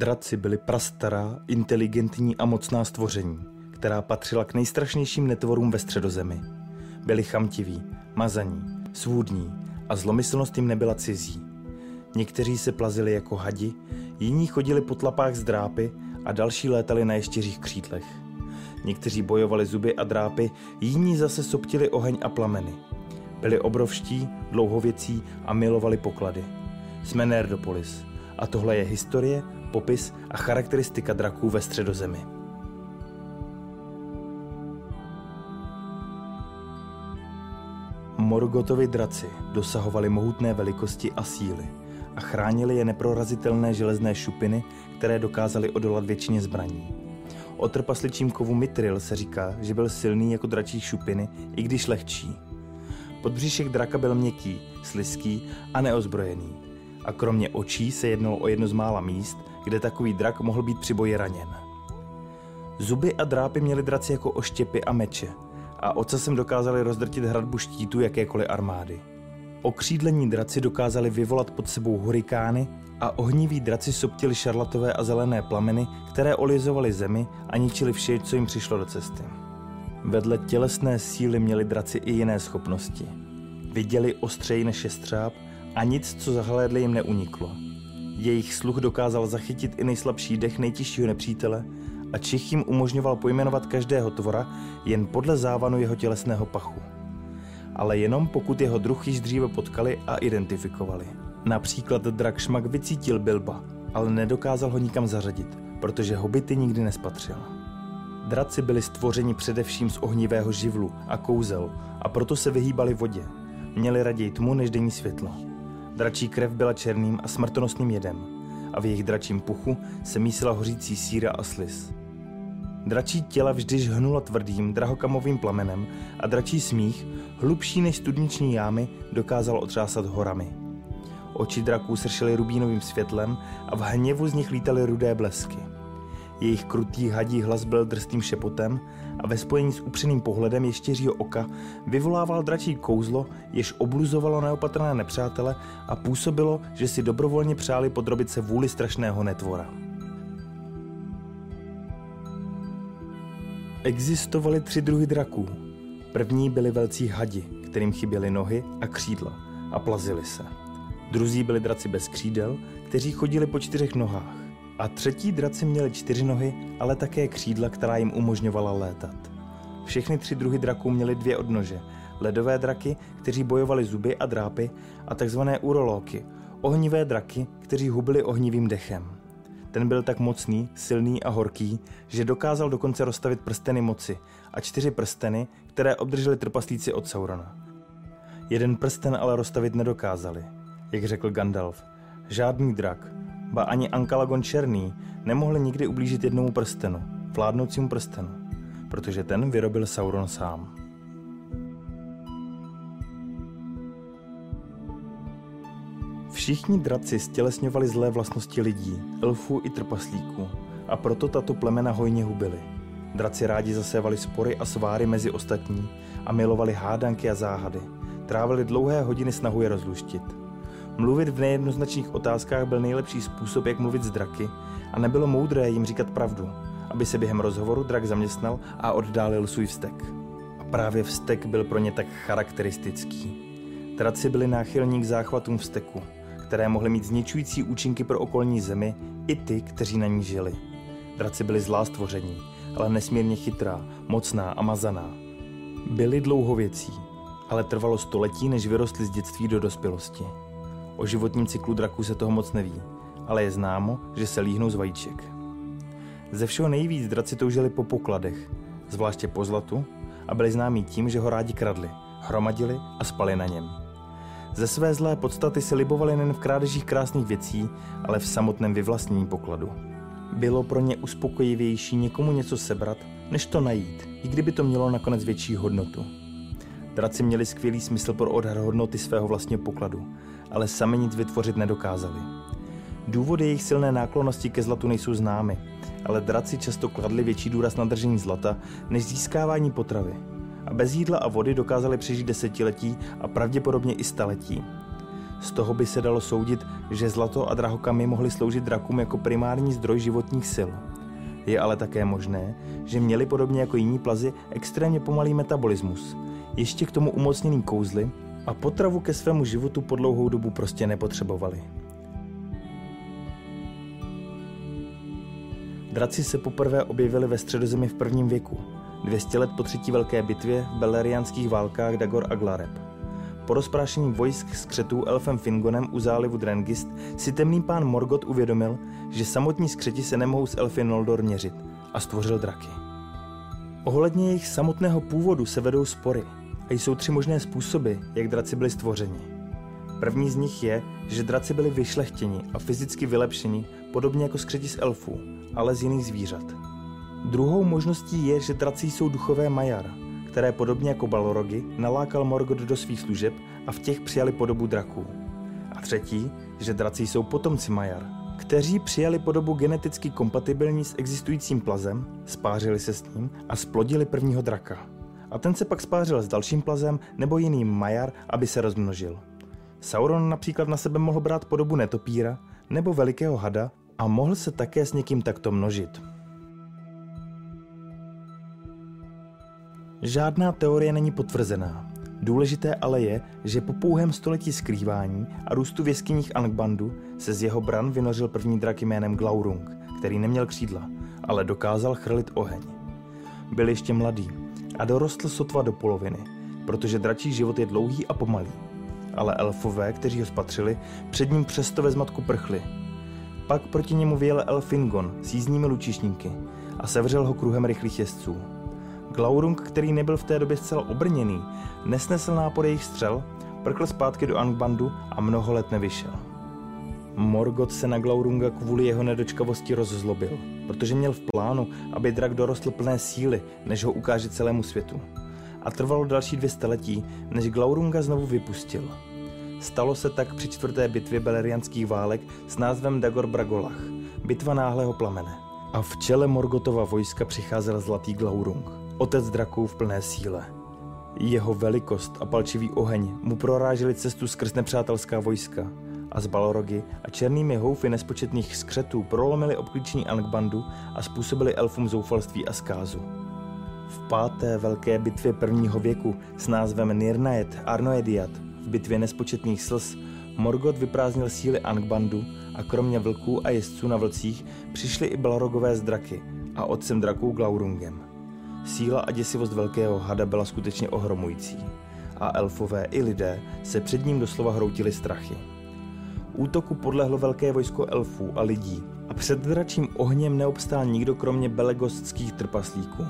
Draci byli prastará, inteligentní a mocná stvoření, která patřila k nejstrašnějším netvorům ve středozemi. Byli chamtiví, mazaní, svůdní a zlomyslnost jim nebyla cizí. Někteří se plazili jako hadi, jiní chodili po tlapách z drápy a další létali na ještěřích křídlech. Někteří bojovali zuby a drápy, jiní zase soptili oheň a plameny. Byli obrovští, dlouhověcí a milovali poklady. Jsme Nerdopolis a tohle je historie, popis a charakteristika draků ve středozemi. Morgotovi draci dosahovali mohutné velikosti a síly a chránili je neprorazitelné železné šupiny, které dokázaly odolat většině zbraní. O trpasličím kovu Mitril se říká, že byl silný jako dračí šupiny, i když lehčí. Podbříšek draka byl měkký, sliský a neozbrojený. A kromě očí se jednalo o jedno z mála míst, kde takový drak mohl být při boji raněn. Zuby a drápy měli draci jako oštěpy a meče a ocasem dokázali rozdrtit hradbu štítu jakékoliv armády. Okřídlení draci dokázali vyvolat pod sebou hurikány a ohniví draci soptili šarlatové a zelené plameny, které olizovaly zemi a ničili vše, co jim přišlo do cesty. Vedle tělesné síly měli draci i jiné schopnosti. Viděli ostřeji než střáb a nic, co zahlédli, jim neuniklo. Jejich sluch dokázal zachytit i nejslabší dech nejtěžšího nepřítele a Čich jim umožňoval pojmenovat každého tvora jen podle závanu jeho tělesného pachu. Ale jenom pokud jeho druh již dříve potkali a identifikovali. Například drak Šmak vycítil Bilba, ale nedokázal ho nikam zařadit, protože hobity nikdy nespatřil. Draci byli stvořeni především z ohnivého živlu a kouzel a proto se vyhýbali vodě. Měli raději tmu než denní světlo. Dračí krev byla černým a smrtonosným jedem a v jejich dračím puchu se mísila hořící síra a slis. Dračí těla vždy žhnula tvrdým, drahokamovým plamenem a dračí smích, hlubší než studniční jámy, dokázal otřásat horami. Oči draků sršely rubínovým světlem a v hněvu z nich lítaly rudé blesky. Jejich krutý hadí hlas byl drstým šepotem a ve spojení s upřeným pohledem ještěřího oka vyvolával dračí kouzlo, jež obluzovalo neopatrné nepřátele a působilo, že si dobrovolně přáli podrobit se vůli strašného netvora. Existovaly tři druhy draků. První byli velcí hadi, kterým chyběly nohy a křídla a plazili se. Druzí byli draci bez křídel, kteří chodili po čtyřech nohách. A třetí draci měli čtyři nohy, ale také křídla, která jim umožňovala létat. Všechny tři druhy draků měly dvě odnože. Ledové draky, kteří bojovali zuby a drápy, a takzvané urolóky, ohnivé draky, kteří hubili ohnivým dechem. Ten byl tak mocný, silný a horký, že dokázal dokonce rozstavit prsteny moci a čtyři prsteny, které obdrželi trpaslíci od Saurona. Jeden prsten ale rozstavit nedokázali. Jak řekl Gandalf, žádný drak, ba ani Ankalagon Černý nemohli nikdy ublížit jednomu prstenu, vládnoucímu prstenu, protože ten vyrobil Sauron sám. Všichni draci stělesňovali zlé vlastnosti lidí, elfů i trpaslíků a proto tato plemena hojně hubily. Draci rádi zasévali spory a sváry mezi ostatní a milovali hádanky a záhady. Trávili dlouhé hodiny snahu je rozluštit. Mluvit v nejednoznačných otázkách byl nejlepší způsob, jak mluvit s draky a nebylo moudré jim říkat pravdu, aby se během rozhovoru drak zaměstnal a oddálil svůj vztek. A právě vztek byl pro ně tak charakteristický. Draci byli náchylní k záchvatům vzteku, které mohly mít zničující účinky pro okolní zemi i ty, kteří na ní žili. Draci byli zlá stvoření, ale nesmírně chytrá, mocná a mazaná. Byli dlouhověcí, ale trvalo století, než vyrostli z dětství do dospělosti. O životním cyklu draků se toho moc neví, ale je známo, že se líhnou z vajíček. Ze všeho nejvíc draci toužili po pokladech, zvláště po zlatu, a byli známí tím, že ho rádi kradli, hromadili a spali na něm. Ze své zlé podstaty se libovali nejen v krádežích krásných věcí, ale v samotném vyvlastnění pokladu. Bylo pro ně uspokojivější někomu něco sebrat, než to najít, i kdyby to mělo nakonec větší hodnotu. Draci měli skvělý smysl pro odhad hodnoty svého vlastního pokladu, ale sami nic vytvořit nedokázali. Důvody jejich silné náklonosti ke zlatu nejsou známy, ale draci často kladli větší důraz na držení zlata než získávání potravy a bez jídla a vody dokázali přežít desetiletí a pravděpodobně i staletí. Z toho by se dalo soudit, že zlato a drahokamy mohly sloužit drakům jako primární zdroj životních sil. Je ale také možné, že měli podobně jako jiní plazy extrémně pomalý metabolismus, ještě k tomu umocněný kouzly a potravu ke svému životu po dlouhou dobu prostě nepotřebovali. Draci se poprvé objevili ve středozemi v prvním věku, 200 let po třetí velké bitvě v beleriánských válkách Dagor a Glareb. Po rozprášení vojsk s křetů elfem Fingonem u zálivu Drengist si temný pán Morgot uvědomil, že samotní skřeti se nemohou s elfy Noldor měřit a stvořil draky. Ohledně jejich samotného původu se vedou spory a jsou tři možné způsoby, jak draci byli stvořeni. První z nich je, že draci byli vyšlechtěni a fyzicky vylepšeni, podobně jako skřeti z elfů, ale z jiných zvířat. Druhou možností je, že draci jsou duchové majar, které podobně jako balorogy nalákal Morgoth do svých služeb a v těch přijali podobu draků. A třetí, že draci jsou potomci majar, kteří přijali podobu geneticky kompatibilní s existujícím plazem, spářili se s ním a splodili prvního draka. A ten se pak spářil s dalším plazem nebo jiným majar, aby se rozmnožil. Sauron například na sebe mohl brát podobu netopíra nebo velikého hada a mohl se také s někým takto množit. Žádná teorie není potvrzená. Důležité ale je, že po pouhém století skrývání a růstu v jeskyních Angbandu se z jeho bran vynořil první drak jménem Glaurung, který neměl křídla, ale dokázal chrlit oheň. Byl ještě mladý a dorostl sotva do poloviny, protože dračí život je dlouhý a pomalý. Ale elfové, kteří ho spatřili, před ním přesto ve zmatku prchli. Pak proti němu vyjel Elfingon s jízdními lučišníky a sevřel ho kruhem rychlých jezdců. Glaurung, který nebyl v té době zcela obrněný, nesnesl nápor jejich střel, prkl zpátky do Angbandu a mnoho let nevyšel. Morgoth se na Glaurunga kvůli jeho nedočkavosti rozzlobil, protože měl v plánu, aby drak dorostl plné síly, než ho ukáže celému světu. A trvalo další dvě staletí, než Glaurunga znovu vypustil. Stalo se tak při čtvrté bitvě belerianských válek s názvem Dagor Bragolach, bitva náhlého plamene. A v čele Morgotova vojska přicházel zlatý Glaurung otec draků v plné síle. Jeho velikost a palčivý oheň mu proráželi cestu skrz nepřátelská vojska a z balorogy a černými houfy nespočetných skřetů prolomili obklíčení Angbandu a způsobili elfům zoufalství a zkázu. V páté velké bitvě prvního věku s názvem Nirnaet Arnoediat v bitvě nespočetných slz Morgoth vyprázdnil síly Angbandu a kromě vlků a jezdců na vlcích přišli i balorogové z draky a otcem draků Glaurungem. Síla a děsivost velkého hada byla skutečně ohromující a elfové i lidé se před ním doslova hroutili strachy. Útoku podlehlo velké vojsko elfů a lidí a před dračím ohněm neobstál nikdo kromě belegostských trpaslíků.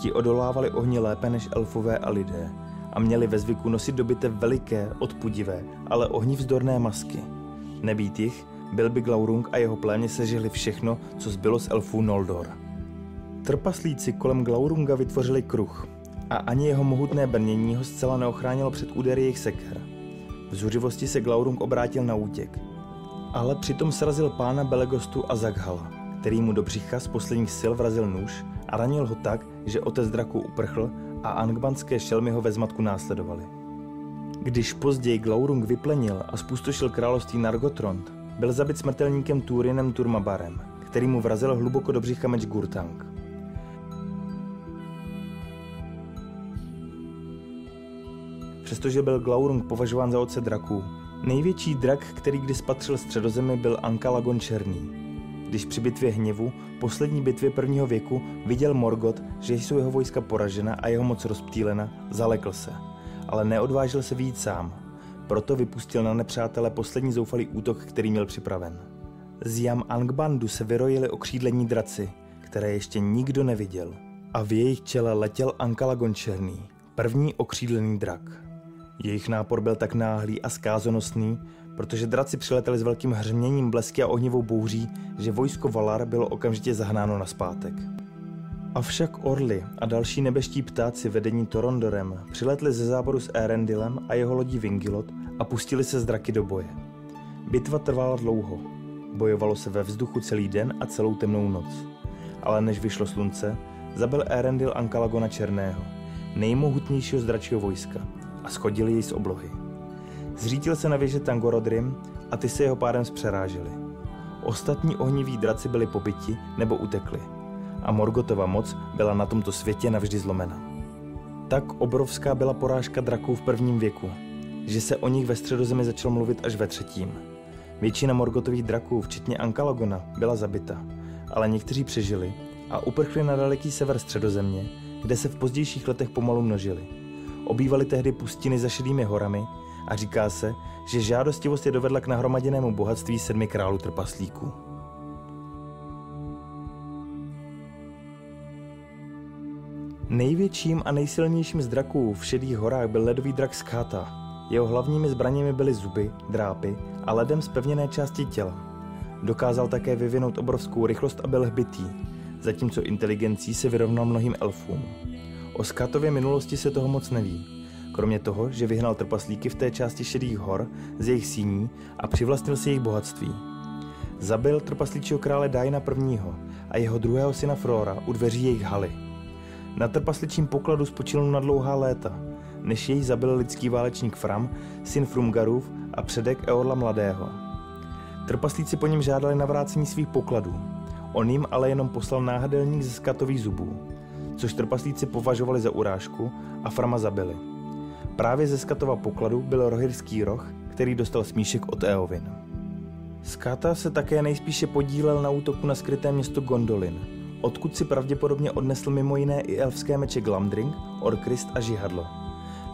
Ti odolávali ohni lépe než elfové a lidé a měli ve zvyku nosit do bitev veliké, odpudivé, ale ohnivzdorné masky. Nebýt jich, byl by Glaurung a jeho pléně sežili všechno, co zbylo z elfů Noldor. Trpaslíci kolem Glaurunga vytvořili kruh a ani jeho mohutné brnění ho zcela neochránilo před údery jejich seker. V zuřivosti se Glaurung obrátil na útěk, ale přitom srazil pána Belegostu a Zaghala, který mu do břicha z posledních sil vrazil nůž a ranil ho tak, že otec draku uprchl a angbanské šelmy ho ve zmatku následovali. Když později Glaurung vyplenil a spustošil království Nargotrond, byl zabit smrtelníkem Túrinem Turmabarem, který mu vrazil hluboko do břicha meč Gurtang. Přestože byl Glaurung považován za otce draků. Největší drak, který kdy spatřil středozemi, byl Ankalagon Černý. Když při bitvě hněvu, poslední bitvě prvního věku, viděl Morgot, že jsou jeho vojska poražena a jeho moc rozptýlena, zalekl se. Ale neodvážil se výjít sám. Proto vypustil na nepřátele poslední zoufalý útok, který měl připraven. Z Jam Angbandu se vyrojili okřídlení draci, které ještě nikdo neviděl. A v jejich čele letěl Ankalagon Černý, první okřídlený drak. Jejich nápor byl tak náhlý a skázonosný, protože draci přiletěli s velkým hřměním, blesky a ohnivou bouří, že vojsko Valar bylo okamžitě zahnáno na zpátek. Avšak orly a další nebeští ptáci vedení Torondorem přiletli ze záboru s Erendilem a jeho lodí Vingilot a pustili se z draky do boje. Bitva trvala dlouho. Bojovalo se ve vzduchu celý den a celou temnou noc. Ale než vyšlo slunce, zabil Erendil Ankalagona Černého, nejmohutnějšího z dračího vojska, a schodili jej z oblohy. Zřítil se na věže Tangorodrim a ty se jeho pádem zpřerážili. Ostatní ohniví draci byli pobyti nebo utekli a Morgotova moc byla na tomto světě navždy zlomena. Tak obrovská byla porážka draků v prvním věku, že se o nich ve středozemi začalo mluvit až ve třetím. Většina Morgotových draků, včetně Ankalogona, byla zabita, ale někteří přežili a uprchli na daleký sever středozemě, kde se v pozdějších letech pomalu množili. Obývali tehdy pustiny za šedými horami a říká se, že žádostivost je dovedla k nahromaděnému bohatství sedmi králů trpaslíků. Největším a nejsilnějším z draků v šedých horách byl ledový drak Skáta. Jeho hlavními zbraněmi byly zuby, drápy a ledem zpevněné části těla. Dokázal také vyvinout obrovskou rychlost a byl hbitý, zatímco inteligencí se vyrovnal mnohým elfům. O Skatově minulosti se toho moc neví, kromě toho, že vyhnal trpaslíky v té části šedých hor z jejich síní a přivlastnil si jejich bohatství. Zabil trpaslíčího krále Daina I. a jeho druhého syna Frora u dveří jejich haly. Na trpasličím pokladu spočil na dlouhá léta, než jej zabil lidský válečník Fram, syn Frumgarův a předek Eorla Mladého. Trpaslíci po něm žádali navrácení svých pokladů. On jim ale jenom poslal náhadelník ze skatových zubů, což trpaslíci považovali za urážku a Frama zabili. Právě ze skatova pokladu byl rohirský roh, který dostal smíšek od Eovin. Skata se také nejspíše podílel na útoku na skryté město Gondolin, odkud si pravděpodobně odnesl mimo jiné i elfské meče Glamdring, Orkrist a Žihadlo.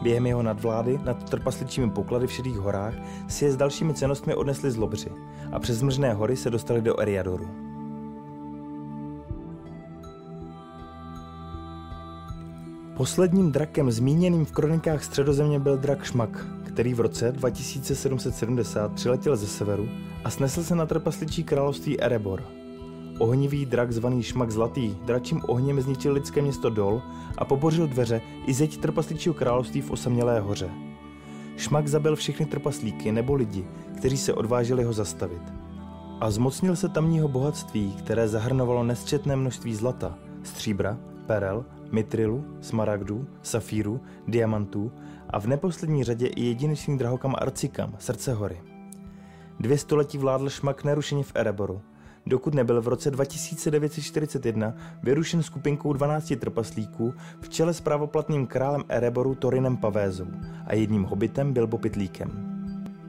Během jeho nadvlády nad trpasličími poklady v šedých horách si je s dalšími cenostmi odnesli zlobři a přes mržné hory se dostali do Eriadoru. Posledním drakem zmíněným v kronikách středozemě byl drak Šmak, který v roce 2770 přiletěl ze severu a snesl se na trpasličí království Erebor, Ohnivý drak zvaný Šmak Zlatý dračím ohněm zničil lidské město Dol a pobořil dveře i zeď trpasličího království v osamělé hoře. Šmak zabil všechny trpaslíky nebo lidi, kteří se odvážili ho zastavit. A zmocnil se tamního bohatství, které zahrnovalo nesčetné množství zlata, stříbra, perel, mitrilu, smaragdů, safíru, diamantů a v neposlední řadě i jedinečný drahokam Arcikam, srdce hory. Dvě století vládl Šmak nerušeně v Ereboru – dokud nebyl v roce 2941 vyrušen skupinkou 12 trpaslíků v čele s pravoplatným králem Ereboru Torinem Pavézou a jedním hobitem Bilbopitlíkem.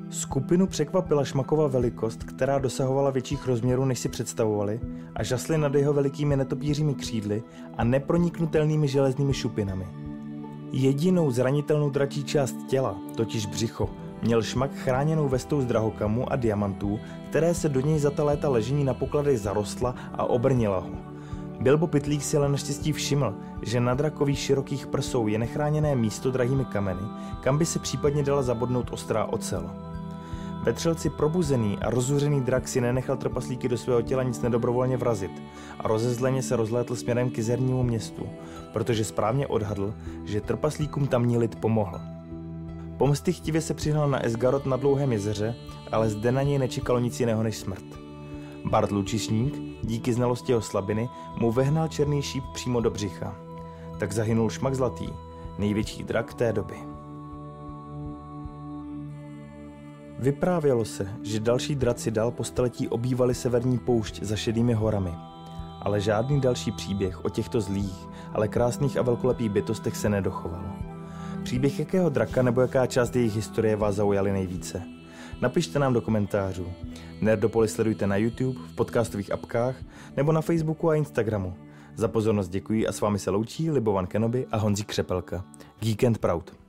Skupinu překvapila šmakova velikost, která dosahovala větších rozměrů, než si představovali, a žasli nad jeho velikými netopířími křídly a neproniknutelnými železnými šupinami. Jedinou zranitelnou dračí část těla, totiž břicho, Měl šmak chráněnou vestou z drahokamů a diamantů, které se do něj za ta léta ležení na pokladech zarostla a obrnila ho. Bilbo Pitlík si ale naštěstí všiml, že na drakových širokých prsou je nechráněné místo drahými kameny, kam by se případně dala zabodnout ostrá ocel. Vetřelci probuzený a rozuřený drak si nenechal trpaslíky do svého těla nic nedobrovolně vrazit a rozezleně se rozlétl směrem k jezernímu městu, protože správně odhadl, že trpaslíkům tamní lid pomohl. Pomsty chtivě se přihnal na Esgarot na dlouhém jezeře, ale zde na něj nečekalo nic jiného než smrt. Bart Lučišník, díky znalosti jeho slabiny, mu vehnal černý šíp přímo do břicha. Tak zahynul Šmak Zlatý, největší drak té doby. Vyprávělo se, že další draci dál po staletí obývali severní poušť za šedými horami. Ale žádný další příběh o těchto zlých, ale krásných a velkolepých bytostech se nedochoval. Příběh jakého draka nebo jaká část jejich historie vás zaujaly nejvíce? Napište nám do komentářů. Nerdopolis sledujte na YouTube, v podcastových apkách nebo na Facebooku a Instagramu. Za pozornost děkuji a s vámi se loučí Libovan Kenobi a Honzí Křepelka. Geek and Proud.